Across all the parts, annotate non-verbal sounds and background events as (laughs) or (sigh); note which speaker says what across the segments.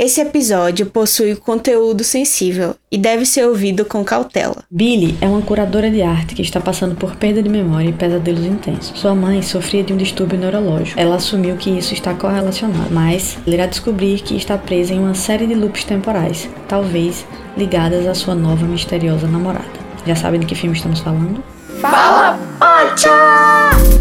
Speaker 1: Esse episódio possui conteúdo sensível e deve ser ouvido com cautela.
Speaker 2: Billy é uma curadora de arte que está passando por perda de memória e pesadelos intensos. Sua mãe sofria de um distúrbio neurológico. Ela assumiu que isso está correlacionado, mas irá descobrir que está presa em uma série de loops temporais, talvez ligadas à sua nova misteriosa namorada. Já sabem de que filme estamos falando?
Speaker 1: Fala, Pocha!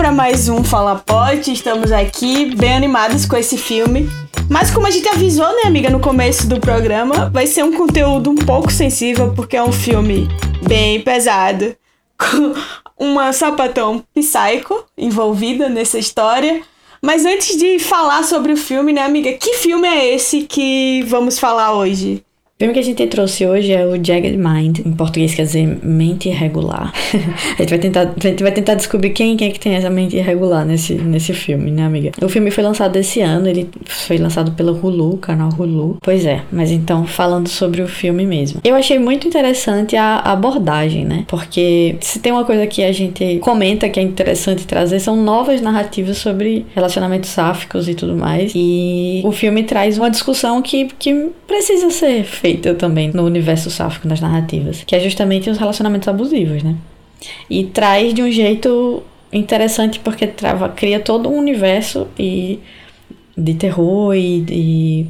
Speaker 1: Para mais um Fala Pote. Estamos aqui bem animados com esse filme. Mas como a gente avisou, né, amiga, no começo do programa, vai ser um conteúdo um pouco sensível porque é um filme bem pesado, (laughs) com uma sapatão psycho envolvida nessa história. Mas antes de falar sobre o filme, né, amiga, que filme é esse que vamos falar hoje?
Speaker 2: O filme que a gente trouxe hoje é o Jagged Mind, em português quer dizer mente irregular. (laughs) a, gente vai tentar, a gente vai tentar descobrir quem, quem é que tem essa mente irregular nesse, nesse filme, né, amiga? O filme foi lançado esse ano, ele foi lançado pelo Hulu, canal Hulu. Pois é, mas então, falando sobre o filme mesmo. Eu achei muito interessante a abordagem, né? Porque se tem uma coisa que a gente comenta que é interessante trazer, são novas narrativas sobre relacionamentos sáficos e tudo mais. E o filme traz uma discussão que, que precisa ser feita também no universo sáfico das narrativas, que é justamente os relacionamentos abusivos, né? E traz de um jeito interessante porque trava, cria todo um universo e de terror e, e,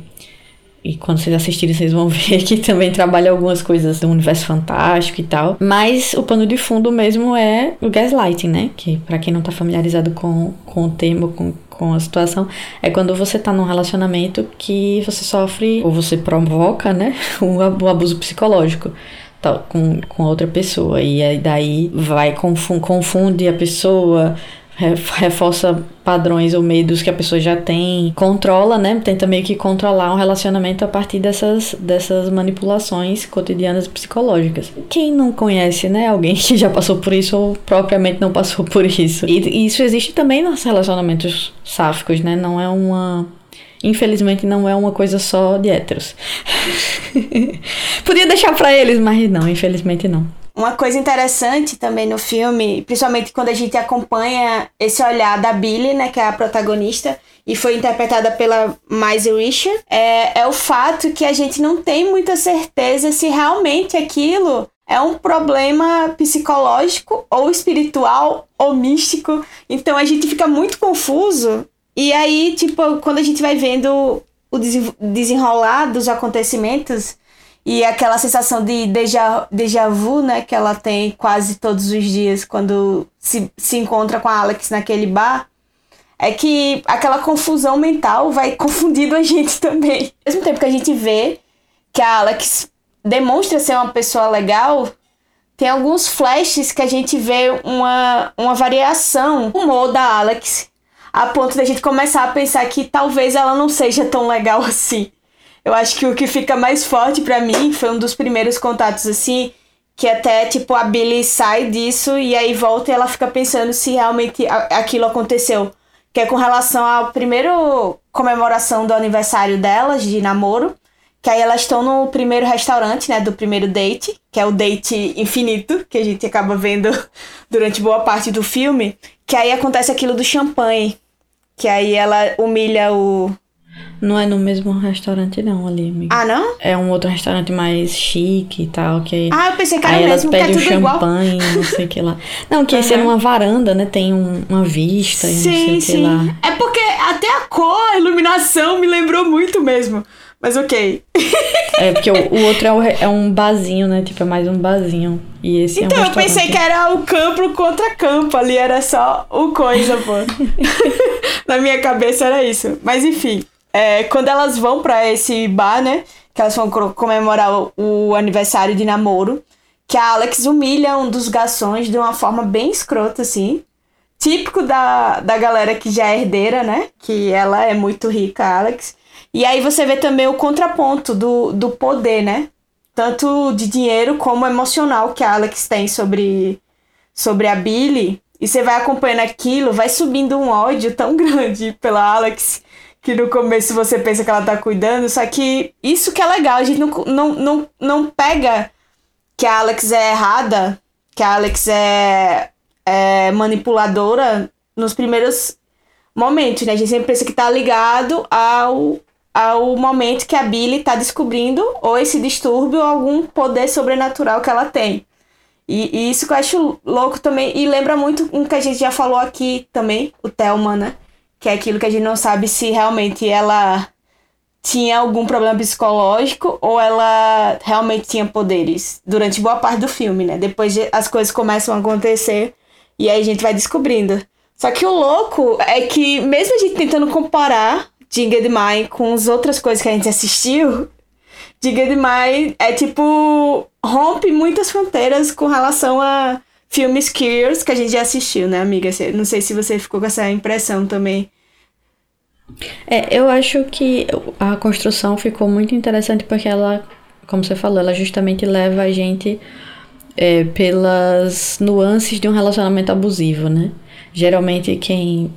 Speaker 2: e quando vocês assistirem vocês vão (laughs) ver que também trabalha algumas coisas do universo fantástico e tal. Mas o pano de fundo mesmo é o gaslighting, né? Que para quem não tá familiarizado com, com o termo, com com a situação é quando você tá num relacionamento que você sofre ou você provoca, né, (laughs) um abuso psicológico tal, com, com outra pessoa. E aí daí vai, confunde a pessoa, reforça padrões ou medos que a pessoa já tem, controla, né? Tenta meio que controlar um relacionamento a partir dessas, dessas manipulações cotidianas psicológicas. Quem não conhece, né? Alguém que já passou por isso ou propriamente não passou por isso. E isso existe também nos relacionamentos sáficos, né? Não é uma. Infelizmente não é uma coisa só de héteros. (laughs) Podia deixar para eles, mas não, infelizmente não.
Speaker 1: Uma coisa interessante também no filme, principalmente quando a gente acompanha esse olhar da Billy, né, que é a protagonista, e foi interpretada pela Maisie Richard, é, é o fato que a gente não tem muita certeza se realmente aquilo é um problema psicológico ou espiritual ou místico. Então a gente fica muito confuso. E aí, tipo, quando a gente vai vendo o desenrolar dos acontecimentos, e aquela sensação de déjà, déjà vu, né, que ela tem quase todos os dias quando se, se encontra com a Alex naquele bar, é que aquela confusão mental vai (laughs) confundindo a gente também. Ao mesmo tempo que a gente vê que a Alex demonstra ser uma pessoa legal, tem alguns flashes que a gente vê uma, uma variação humor da Alex, a ponto da gente começar a pensar que talvez ela não seja tão legal (laughs) assim. Eu acho que o que fica mais forte para mim foi um dos primeiros contatos assim, que até tipo a Billy sai disso e aí volta e ela fica pensando se realmente aquilo aconteceu. Que é com relação ao primeiro comemoração do aniversário delas de namoro, que aí elas estão no primeiro restaurante, né, do primeiro date, que é o date infinito, que a gente acaba vendo (laughs) durante boa parte do filme, que aí acontece aquilo do champanhe, que aí ela humilha o
Speaker 2: não é no mesmo restaurante, não, ali, amiga.
Speaker 1: Ah, não?
Speaker 2: É um outro restaurante mais chique e tal. Que
Speaker 1: ah, eu pensei que era
Speaker 2: aí
Speaker 1: o mesmo,
Speaker 2: elas pedem
Speaker 1: que é
Speaker 2: um champanhe, igual. não sei o que lá. (laughs) Não, que uhum. esse é numa varanda, né? Tem um, uma vista e sim, não sei o que lá.
Speaker 1: É porque até a cor, a iluminação me lembrou muito mesmo. Mas ok.
Speaker 2: É, porque o, (laughs) o outro é, o, é, um barzinho, né? Tipo, é mais um barzinho. E esse
Speaker 1: então,
Speaker 2: é um
Speaker 1: eu pensei que era o campo contra campo. Ali era só o coisa, pô. (laughs) Na minha cabeça era isso. Mas enfim. É, quando elas vão para esse bar, né? Que elas vão comemorar o, aniversário de namoro. Que a Alex humilha um dos garçons de uma forma bem escrota, assim. Típico da, da galera que já é herdeira, né? Que ela é muito rica, a Alex. E aí você vê também o contraponto do, do poder, né? Tanto de dinheiro como emocional que a Alex tem sobre, sobre a Billy. E você vai acompanhando aquilo, vai subindo um ódio tão (laughs) grande pela Alex que no começo você pensa que ela tá cuidando, só que isso que é legal, a gente não, não, não, não pega que a Alex é errada, que a Alex é, é manipuladora nos primeiros momentos, né? A gente sempre pensa que tá ligado ao, ao momento que a Billy tá descobrindo ou esse distúrbio ou algum poder sobrenatural que ela tem. E, e, isso que eu acho louco também, e lembra muito um que a gente já falou aqui também, o Thelma, né? Que é aquilo que a gente não sabe se realmente ela tinha algum problema psicológico ou ela realmente tinha poderes durante boa parte do filme, né? Depois as coisas começam a acontecer e aí a gente vai descobrindo. Só que o louco é que, mesmo a gente tentando comparar Jingle Mai com as outras coisas que a gente assistiu, Jingle Mai é tipo. rompe muitas fronteiras com relação a filmes queers que a gente já assistiu, né, amiga? Não sei se você ficou com essa impressão também.
Speaker 2: É, eu acho que a construção ficou muito interessante porque ela, como você falou, ela justamente leva a gente é, pelas nuances de um relacionamento abusivo, né? Geralmente quem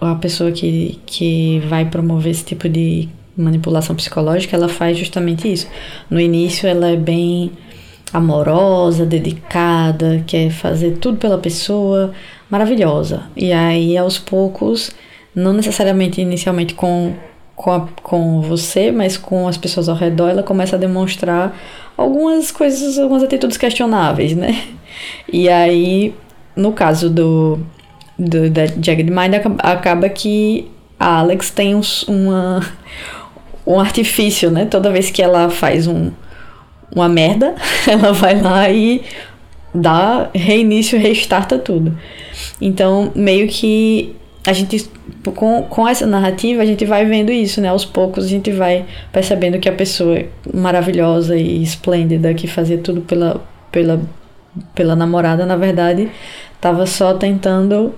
Speaker 2: a pessoa que, que vai promover esse tipo de manipulação psicológica, ela faz justamente isso. No início ela é bem amorosa, dedicada, quer fazer tudo pela pessoa, maravilhosa. E aí aos poucos, não necessariamente inicialmente com com, a, com você, mas com as pessoas ao redor, ela começa a demonstrar algumas coisas, algumas atitudes questionáveis, né? (laughs) E aí, no caso do, do, da Jagged Mind acaba que a Alex tem um, uma, (laughs) um artifício, né? Toda vez que ela faz um, uma merda, (laughs) ela vai lá e dá reinício, restarta tudo. Então, meio que a gente, com, com essa narrativa, a gente vai vendo isso, né? Aos poucos a gente vai percebendo que a pessoa maravilhosa e esplêndida que fazia tudo pela, pela, pela namorada, na verdade, estava só tentando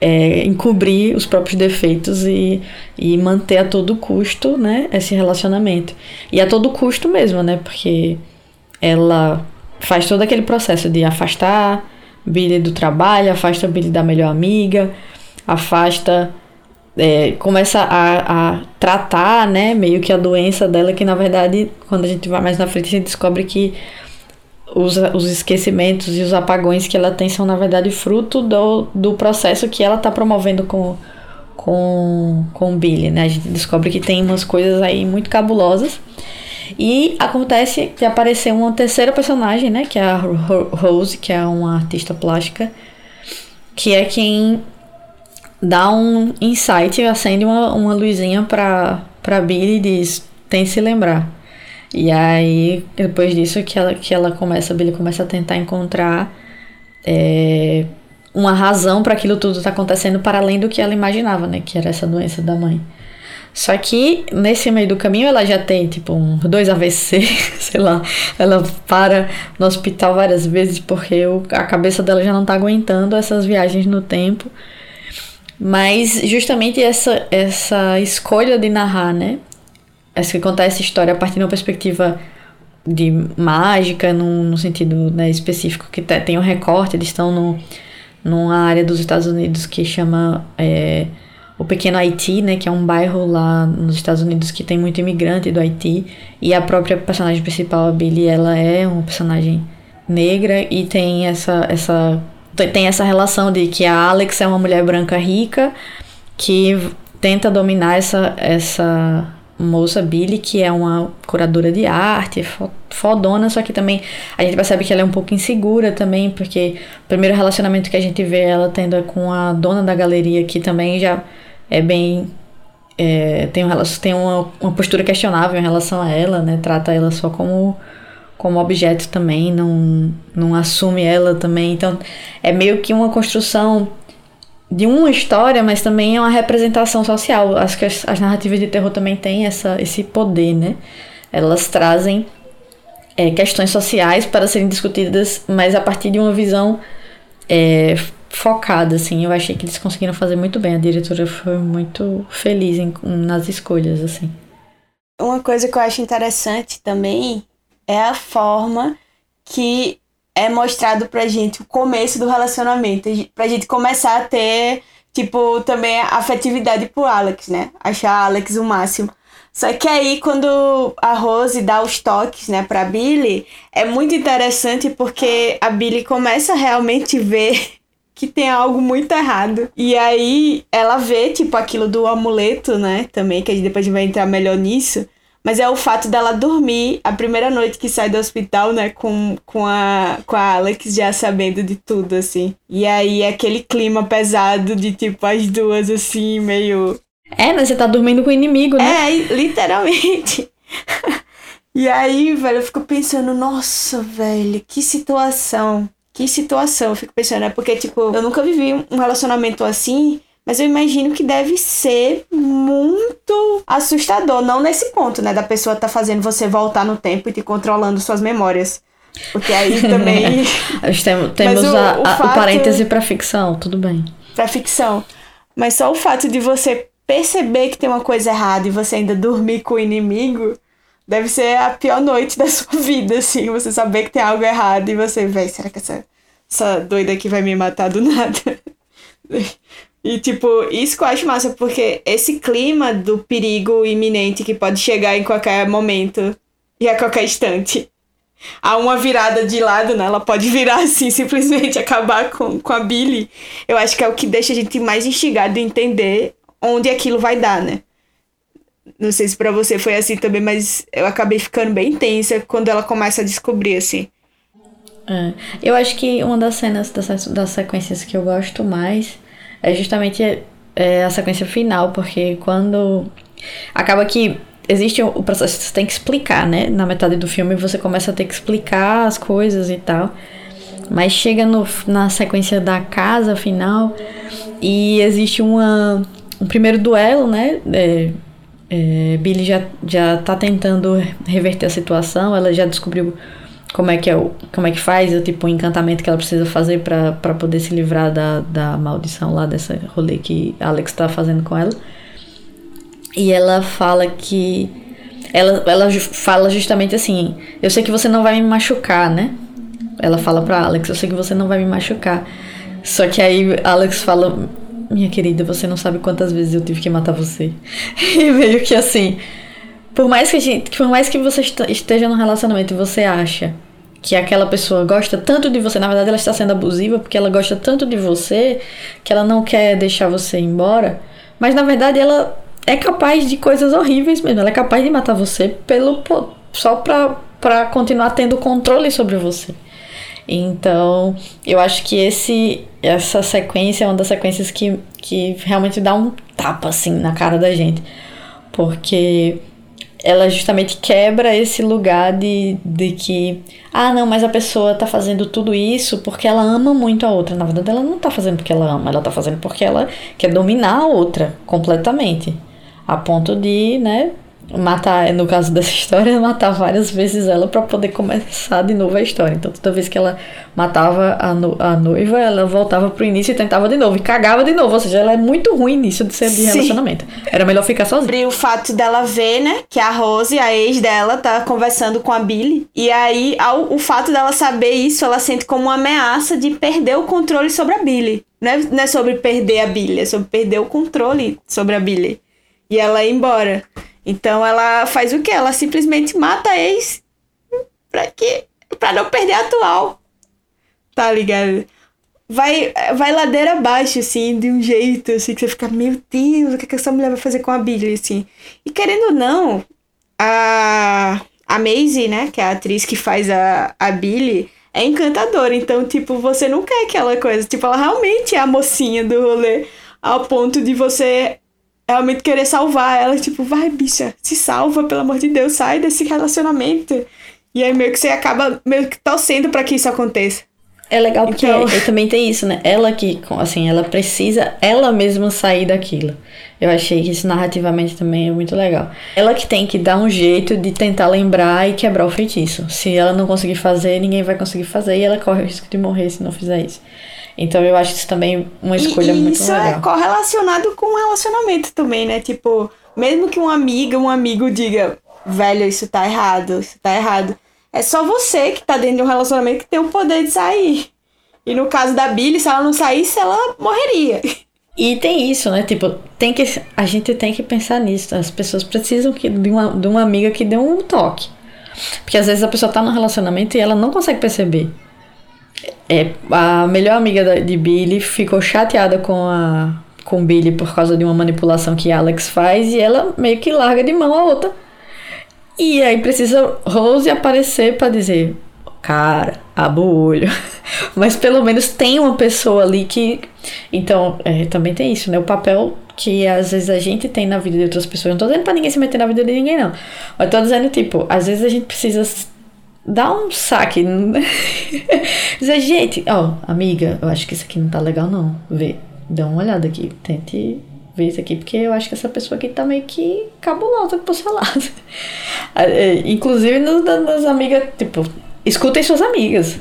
Speaker 2: é, encobrir os próprios defeitos e, e manter a todo custo, né, esse relacionamento. E a todo custo mesmo, né, porque ela faz todo aquele processo de afastar Billy do trabalho, afasta Billy da melhor amiga, afasta é, começa a, a tratar, né, meio que a doença dela, que na verdade, quando a gente vai mais na frente, a gente descobre que os, os esquecimentos e os apagões que ela tem são, na verdade, fruto do, do processo que ela está promovendo com, com, com o Billy, né? A gente descobre que tem umas coisas aí muito cabulosas. E acontece de aparecer uma terceira personagem, né? Que é a Rose, que é uma artista plástica, que é quem dá um insight, acende uma, uma luzinha pra, pra Billy e diz: tem que se lembrar. E aí, depois disso, que ela, que ela começa, Billy começa a tentar encontrar é, uma razão para aquilo tudo tá acontecendo para além do que ela imaginava, né? Que era essa doença da mãe. Só que nesse meio do caminho ela já tem tipo um, dois AVC, (laughs) sei lá. Ela para no hospital várias vezes porque o, a cabeça dela já não tá aguentando essas viagens no tempo. Mas justamente essa, essa escolha de narrar, né? Essa que contar essa história a partir de uma perspectiva de mágica, no, no sentido né, específico, que tem um recorte, eles estão no, numa área dos Estados Unidos que chama. É, o Pequeno Haiti, né, que é um bairro lá nos Estados Unidos que tem muito imigrante do Haiti, e a própria personagem principal, a Billy, ela é uma personagem negra e tem essa essa tem essa relação de que a Alex é uma mulher branca rica que tenta dominar essa essa moça Billy, que é uma curadora de arte, fodona, só que também a gente percebe que ela é um pouco insegura também, porque o primeiro relacionamento que a gente vê ela tendo é com a dona da galeria, que também já é bem. É, tem uma, tem uma, uma postura questionável em relação a ela, né? Trata ela só como, como objeto também, não, não assume ela também. Então, é meio que uma construção de uma história, mas também é uma representação social. Acho que as, as narrativas de terror também têm essa, esse poder, né? Elas trazem é, questões sociais para serem discutidas, mas a partir de uma visão é, focada, assim. Eu achei que eles conseguiram fazer muito bem. A diretora foi muito feliz em, nas escolhas, assim.
Speaker 1: Uma coisa que eu acho interessante também é a forma que é mostrado pra gente o começo do relacionamento. Pra gente começar a ter tipo, também afetividade por Alex, né? Achar Alex o máximo. Só que aí, quando a Rose dá os toques, né, pra Billy, é muito interessante porque a Billy começa a realmente ver (laughs) que tem algo muito errado. E aí ela vê, tipo, aquilo do amuleto, né, também, que a gente depois vai entrar melhor nisso. Mas é o fato dela dormir a primeira noite que sai do hospital, né, com, com, a, com a Alex já sabendo de tudo, assim. E aí aquele clima pesado de, tipo, as duas, assim, meio
Speaker 2: é, né? Você tá dormindo com o inimigo, né?
Speaker 1: É, literalmente. (laughs) e aí, velho, eu fico pensando, nossa, velho, que situação. Que situação, eu fico pensando, é porque, tipo, eu nunca vivi um relacionamento assim, mas eu imagino que deve ser muito assustador. Não nesse ponto, né? Da pessoa tá fazendo você voltar no tempo e te controlando suas memórias. Porque aí (laughs) também.
Speaker 2: temos temos o, a, o, fato... o parêntese pra ficção, tudo bem.
Speaker 1: Pra ficção. Mas só o fato de você perceber que tem uma coisa errada e você ainda dormir com o inimigo, deve ser a pior noite da (laughs) sua vida, assim. Você saber que tem algo errado e você, véi, será que essa, essa doida aqui vai me matar do nada? (laughs) E, tipo, isso que eu acho massa, porque esse clima do perigo iminente que pode chegar em qualquer momento e a qualquer instante. Há uma virada de lado, né? Ela pode virar assim, (laughs) simplesmente acabar com, com a Billy. Eu acho que é o que deixa a gente mais instigado a entender onde aquilo vai dar, né? Não sei se para você foi assim também, mas eu acabei ficando bem tensa quando ela começa a descobrir, assim.
Speaker 2: É. Eu acho que uma das cenas das, das sequências que eu gosto mais é justamente é, a sequência final, porque quando acaba que existe o processo, você tem que explicar, né? Na metade do filme você começa a ter que explicar as coisas e tal. Mas chega no, na sequência da casa final e existe uma um primeiro duelo, né? É, é, Billy já, já tá tentando reverter a situação, ela já descobriu como é que é o, como é que faz o tipo o encantamento que ela precisa fazer para poder se livrar da, da maldição lá dessa rolê que Alex tá fazendo com ela. E ela fala que ela, ela fala justamente assim: "Eu sei que você não vai me machucar, né?" Ela fala para Alex: "Eu sei que você não vai me machucar." Só que aí Alex fala minha querida, você não sabe quantas vezes eu tive que matar você. (laughs) e meio que assim, por mais que a gente, por mais que você esteja num relacionamento e você acha que aquela pessoa gosta tanto de você, na verdade ela está sendo abusiva porque ela gosta tanto de você que ela não quer deixar você embora, mas na verdade ela é capaz de coisas horríveis mesmo, ela é capaz de matar você pelo só pra, pra continuar tendo controle sobre você. Então, eu acho que esse essa sequência é uma das sequências que, que realmente dá um tapa assim na cara da gente. Porque ela justamente quebra esse lugar de, de que, ah, não, mas a pessoa tá fazendo tudo isso porque ela ama muito a outra. Na verdade, ela não tá fazendo porque ela ama, ela tá fazendo porque ela quer dominar a outra completamente. A ponto de, né, matar, no caso dessa história, (laughs) matar várias vezes ela para poder começar de novo a história. Então, toda vez que ela matava a, no, a noiva, ela voltava pro início e tentava de novo, e cagava de novo. Ou seja, ela é muito ruim nisso de ser de Sim. relacionamento. Era melhor ficar sozinha.
Speaker 1: E o fato dela ver, né, que a Rose, a ex dela, tá conversando com a Billy. E aí, ao, o fato dela saber isso, ela sente como uma ameaça de perder o controle sobre a Billy. Não é, não é sobre perder a Billy, é sobre perder o controle sobre a Billy. E ela ir embora. Então ela faz o que? Ela simplesmente mata a ex pra quê? Pra não perder a atual. Tá ligado? Vai, vai ladeira abaixo, assim, de um jeito, assim, que você fica, meu Deus, o que, é que essa mulher vai fazer com a Billy, assim. E querendo ou não, a, a Maisie, né, que é a atriz que faz a, a Billy, é encantadora. Então, tipo, você não quer aquela coisa. Tipo, ela realmente é a mocinha do rolê, ao ponto de você realmente querer salvar ela, tipo, vai, bicha, se salva, pelo amor de Deus, sai desse relacionamento. E aí meio que você acaba meio que torcendo para que isso aconteça.
Speaker 2: É legal porque então... também tem isso, né? Ela que, assim, ela precisa ela mesma sair daquilo. Eu achei que isso narrativamente também é muito legal. Ela que tem que dar um jeito de tentar lembrar e quebrar o feitiço. Se ela não conseguir fazer, ninguém vai conseguir fazer e ela corre o risco de morrer se não fizer isso. Então eu acho isso também uma escolha e, muito
Speaker 1: isso
Speaker 2: legal.
Speaker 1: Isso é correlacionado com o relacionamento também, né? Tipo, mesmo que uma amiga, um amigo diga, velho, isso tá errado, isso tá errado. É só você que tá dentro de um relacionamento que tem o poder de sair. E no caso da Billy, se ela não saísse, ela morreria.
Speaker 2: E tem isso, né? Tipo, tem que, a gente tem que pensar nisso. As pessoas precisam que, de, uma, de uma amiga que dê um toque. Porque às vezes a pessoa tá num relacionamento e ela não consegue perceber. É, a melhor amiga de Billy ficou chateada com a com Billy por causa de uma manipulação que Alex faz e ela meio que larga de mão a outra. E aí precisa Rose aparecer para dizer: cara, aba o olho. (laughs) Mas pelo menos tem uma pessoa ali que. Então, é, também tem isso, né? O papel que às vezes a gente tem na vida de outras pessoas. Não tô dizendo pra ninguém se meter na vida de ninguém, não. Mas tô dizendo, tipo, às vezes a gente precisa dar um saque. (laughs) Dizer, gente, ó, oh, amiga, eu acho que isso aqui não tá legal, não. Vê, dá uma olhada aqui. Tente isso aqui, porque eu acho que essa pessoa aqui tá meio que cabulosa pro seu lado. É, (laughs) inclusive nas amigas, tipo, escutem suas amigas.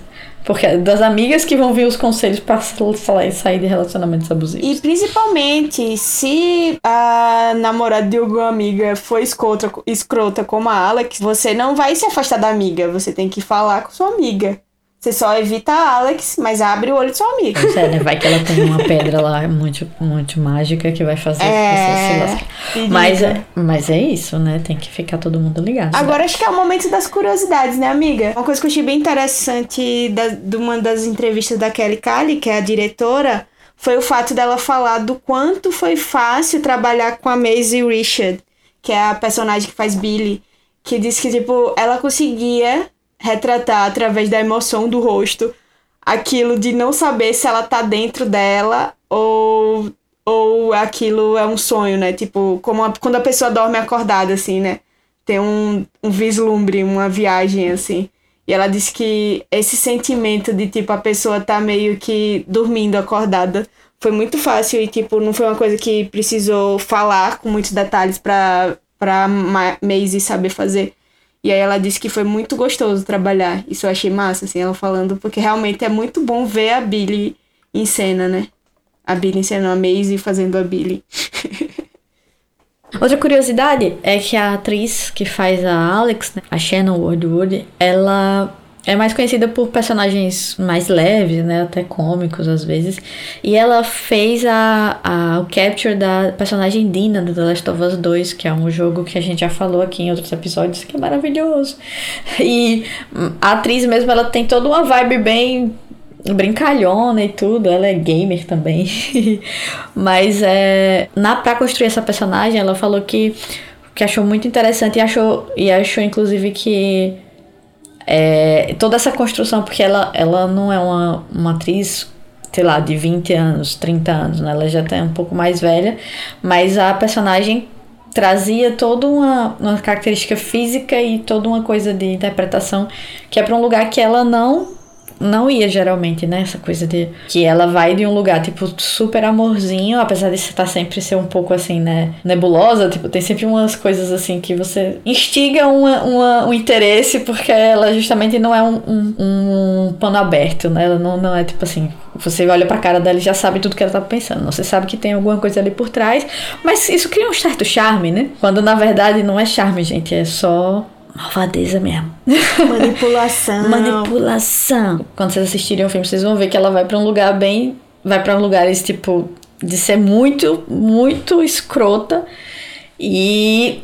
Speaker 2: Porque é das amigas que vão vir os conselhos para sair de relacionamentos abusivos.
Speaker 1: E principalmente se a namorada de alguma amiga for escrota, escrota como a Alex, você não vai se afastar da amiga, você tem que falar com sua amiga. Você só evita a Alex, mas abre o olho do seu amigo.
Speaker 2: Pois é, né? Vai que ela tem uma pedra lá muito, muito mágica que vai fazer é, você se lascar. Mas, é, mas é isso, né? Tem que ficar todo mundo ligado.
Speaker 1: Agora acho que é o momento das curiosidades, né, amiga? Uma coisa que eu achei bem interessante da, de uma das entrevistas da Kelly Kali, que é a diretora, foi o fato dela falar do quanto foi fácil trabalhar com a Maisie Richard, que é a personagem que faz Billy, que disse que, tipo, ela conseguia retratar através da emoção do rosto aquilo de não saber se ela tá dentro dela ou ou aquilo é um sonho, né? Tipo, como a, quando a pessoa dorme acordada, assim, né? Tem um, um vislumbre, uma viagem, assim. E ela disse que esse sentimento de, tipo, a pessoa tá meio que dormindo acordada foi muito fácil e, tipo, não foi uma coisa que precisou falar com muitos detalhes pra, pra Maisie saber fazer. E aí ela disse que foi muito gostoso trabalhar. Isso eu achei massa, assim, ela falando, porque realmente é muito bom ver a Billy em cena, né? A Billy sendo a Maisie fazendo a Billy. (laughs)
Speaker 2: Outra curiosidade é que a atriz que faz a Alex, né, a Shannon Woodward, ela é mais conhecida por personagens mais leves, né? Até cômicos às vezes. E ela fez a, a, o capture da personagem Dina do The Last of Us 2, que é um jogo que a gente já falou aqui em outros episódios, que é maravilhoso. E a atriz mesmo, ela tem toda uma vibe bem brincalhona e tudo, ela é gamer também. (laughs) Mas é, na para construir essa personagem, ela falou que que achou muito interessante e achou e achou inclusive que é, toda essa construção, porque ela, ela não é uma, uma atriz, sei lá, de 20 anos, 30 anos, né? Ela já tá um pouco mais velha, mas a personagem trazia toda uma, uma característica física e toda uma coisa de interpretação que é para um lugar que ela não não ia geralmente, né? Essa coisa de que ela vai de um lugar, tipo, super amorzinho, apesar de estar tá sempre ser um pouco assim, né? Nebulosa, tipo, tem sempre umas coisas assim que você instiga uma, uma, um interesse, porque ela justamente não é um, um, um pano aberto, né? Ela não, não é tipo assim, você olha pra cara dela e já sabe tudo que ela tá pensando. Você sabe que tem alguma coisa ali por trás, mas isso cria um certo charme, né? Quando na verdade não é charme, gente, é só malvadeza mesmo. (laughs) (laughs)
Speaker 1: Manipulação.
Speaker 2: Manipulação. Quando vocês assistirem o filme, vocês vão ver que ela vai para um lugar bem. Vai para lugares tipo. De ser muito, muito escrota. E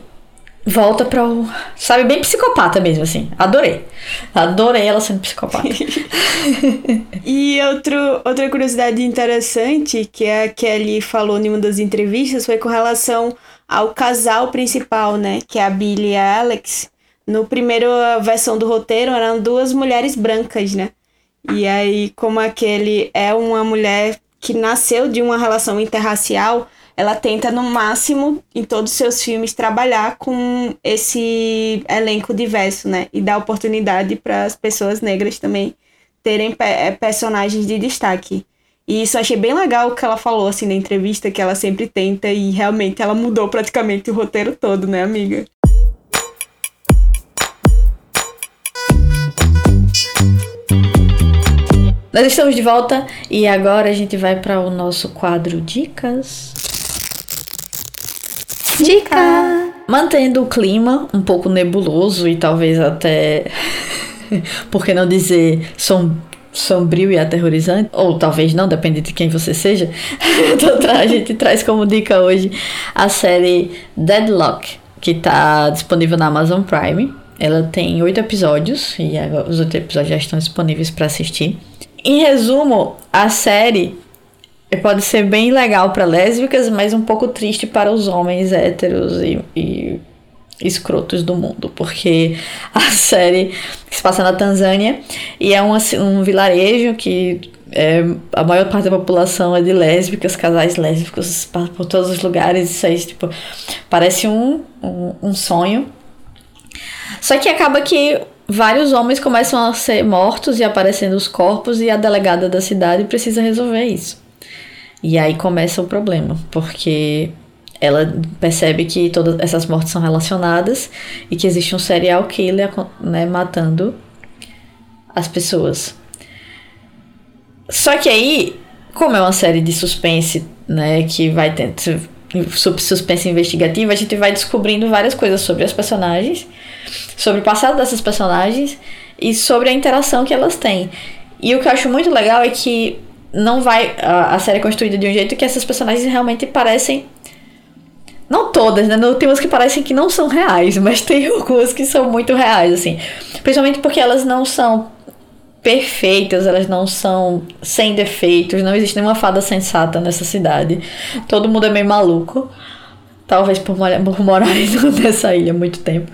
Speaker 2: volta para o. Sabe, bem psicopata mesmo, assim. Adorei. Adorei ela sendo psicopata. (laughs)
Speaker 1: e outro, outra curiosidade interessante que a Kelly falou em uma das entrevistas foi com relação ao casal principal, né? Que é a Billy e a Alex. No primeiro versão do roteiro eram duas mulheres brancas, né? E aí, como aquele é uma mulher que nasceu de uma relação interracial, ela tenta no máximo em todos os seus filmes trabalhar com esse elenco diverso, né? E dar oportunidade para as pessoas negras também terem pe personagens de destaque. E isso eu achei bem legal o que ela falou assim na entrevista que ela sempre tenta e realmente ela mudou praticamente o roteiro todo, né, amiga?
Speaker 2: Nós estamos de volta e agora a gente vai para o nosso quadro Dicas. Dica! Mantendo o clima um pouco nebuloso e talvez até, (laughs) por que não dizer, som, sombrio e aterrorizante, ou talvez não, depende de quem você seja. (laughs) então a gente traz como dica hoje a série Deadlock, que está disponível na Amazon Prime. Ela tem oito episódios e agora os oito episódios já estão disponíveis para assistir. Em resumo, a série pode ser bem legal para lésbicas, mas um pouco triste para os homens héteros e, e escrotos do mundo, porque (laughs) a série se passa na Tanzânia e é um, um vilarejo que é, a maior parte da população é de lésbicas, casais lésbicos por todos os lugares, isso aí, tipo, parece um, um, um sonho. Só que acaba que vários homens começam a ser mortos e aparecendo os corpos e a delegada da cidade precisa resolver isso. E aí começa o problema, porque ela percebe que todas essas mortes são relacionadas e que existe um serial killer né, matando as pessoas. Só que aí, como é uma série de suspense, né, que vai ter suspense investigativo, a gente vai descobrindo várias coisas sobre as personagens, sobre o passado dessas personagens e sobre a interação que elas têm. E o que eu acho muito legal é que não vai a, a série é construída de um jeito que essas personagens realmente parecem não todas, né? Tem umas que parecem que não são reais, (laughs) mas tem algumas que são muito reais, assim. Principalmente porque elas não são perfeitas, elas não são sem defeitos, não existe nenhuma fada sensata nessa cidade. Todo mundo é meio maluco. Talvez por, por morar nessa ilha há muito tempo.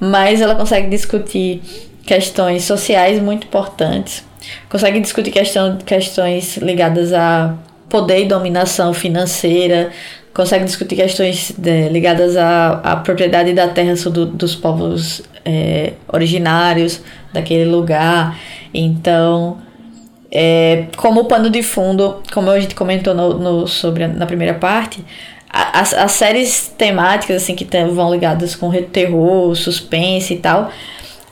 Speaker 2: Mas ela consegue discutir questões sociais muito importantes. Consegue discutir questão, questões ligadas a poder e dominação financeira, consegue discutir questões de, ligadas à, à propriedade da terra do, dos povos é, originários daquele lugar. Então, é, como pano de fundo, como a gente comentou no, no sobre na primeira parte, as, as séries temáticas assim que vão ligadas com terror, suspense e tal,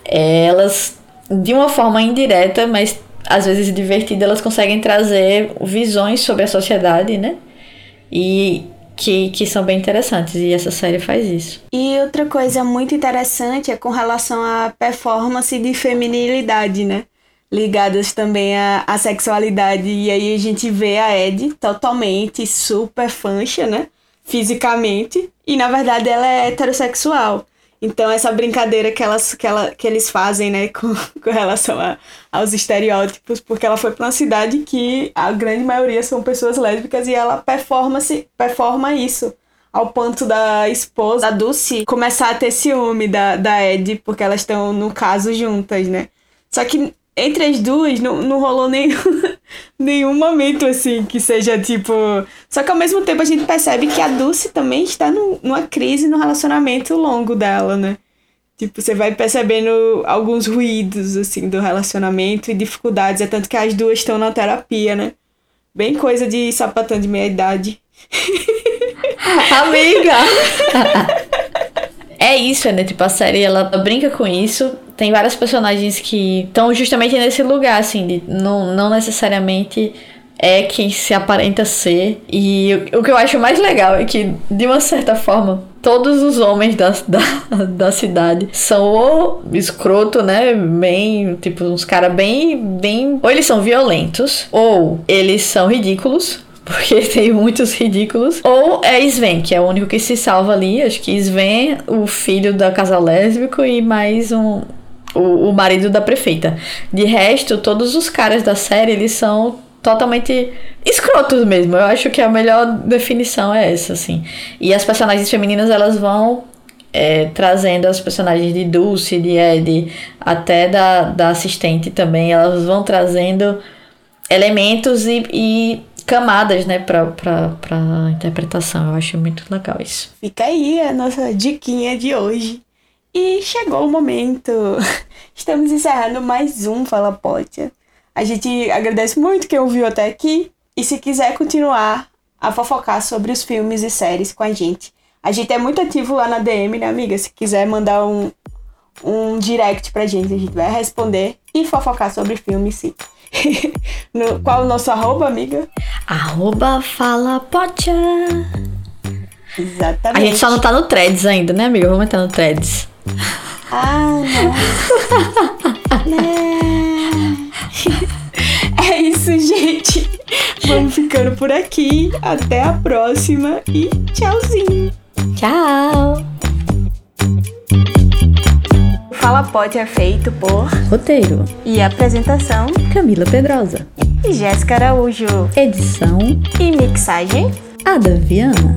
Speaker 2: elas de uma forma indireta, mas às vezes divertida, elas conseguem trazer visões sobre a sociedade, né? E que, que são bem interessantes e essa série faz isso.
Speaker 1: E outra coisa muito interessante é com relação à performance de feminilidade, né? Ligadas também à, à sexualidade. E aí a gente vê a Ed totalmente super fancha, né? Fisicamente. E na verdade ela é heterossexual. Então, essa brincadeira que, elas, que, ela, que eles fazem, né, (laughs) com, com relação a, aos estereótipos, porque ela foi para uma cidade que a grande maioria são pessoas lésbicas e ela performa, -se, performa isso. Ao ponto da esposa, da Dulce, começar a ter ciúme da, da Ed, porque elas estão no caso juntas, né? Só que entre as duas não, não rolou nenhum, (laughs) nenhum momento assim que seja tipo. Só que ao mesmo tempo a gente percebe que a Dulce também está no, numa crise no relacionamento longo dela, né? Tipo, você vai percebendo alguns ruídos, assim, do relacionamento e dificuldades. É tanto que as duas estão na terapia, né? Bem coisa de sapatão de meia idade. (laughs)
Speaker 2: Amiga! (laughs) é isso, né? Tipo, a série ela brinca com isso. Tem várias personagens que estão justamente nesse lugar, assim, de não, não necessariamente é quem se aparenta ser. E o, que eu acho mais legal é que, de uma certa forma, todos os homens da, (laughs) da, da cidade são ou escroto, né? Bem, tipo, uns caras bem, bem. Ou eles são violentos, ou eles são ridículos (laughs) porque tem muitos ridículos. Ou é Sven, que é o único que se salva ali. Acho que Sven, o filho da casal lésbico e mais um. O, o marido da prefeita. De resto, todos os caras da série, eles são totalmente escrotos mesmo. Eu acho que a melhor definição é essa, assim. E as personagens femininas, elas vão é, trazendo as personagens de Dulce, de Ed, até da, da assistente também, elas vão trazendo elementos e, e camadas, né, pra, pra, pra interpretação. Eu acho muito legal isso.
Speaker 1: Fica aí a nossa diquinha de hoje. E chegou o momento. (laughs) Estamos encerrando mais um Fala Potia. A gente agradece muito quem ouviu até aqui. E se quiser continuar a fofocar sobre os filmes e séries com a gente, a gente é muito ativo lá na DM, né, amiga? Se quiser mandar um, um direct pra gente, a gente vai responder e fofocar sobre filmes, sim. (laughs) no, qual o nosso arroba, amiga?
Speaker 2: Arroba Fala Pocha.
Speaker 1: Exatamente.
Speaker 2: A gente só não tá no threads ainda, né, amiga? Vamos entrar no threads.
Speaker 1: Ah, não. né? gente. Vamos ficando por aqui. Até a próxima e tchauzinho.
Speaker 2: Tchau!
Speaker 1: Fala Pode é feito por
Speaker 2: Roteiro:
Speaker 1: e apresentação
Speaker 2: Camila Pedrosa.
Speaker 1: e Jéssica Araújo.
Speaker 2: Edição:
Speaker 1: E mixagem
Speaker 2: Ada Viana.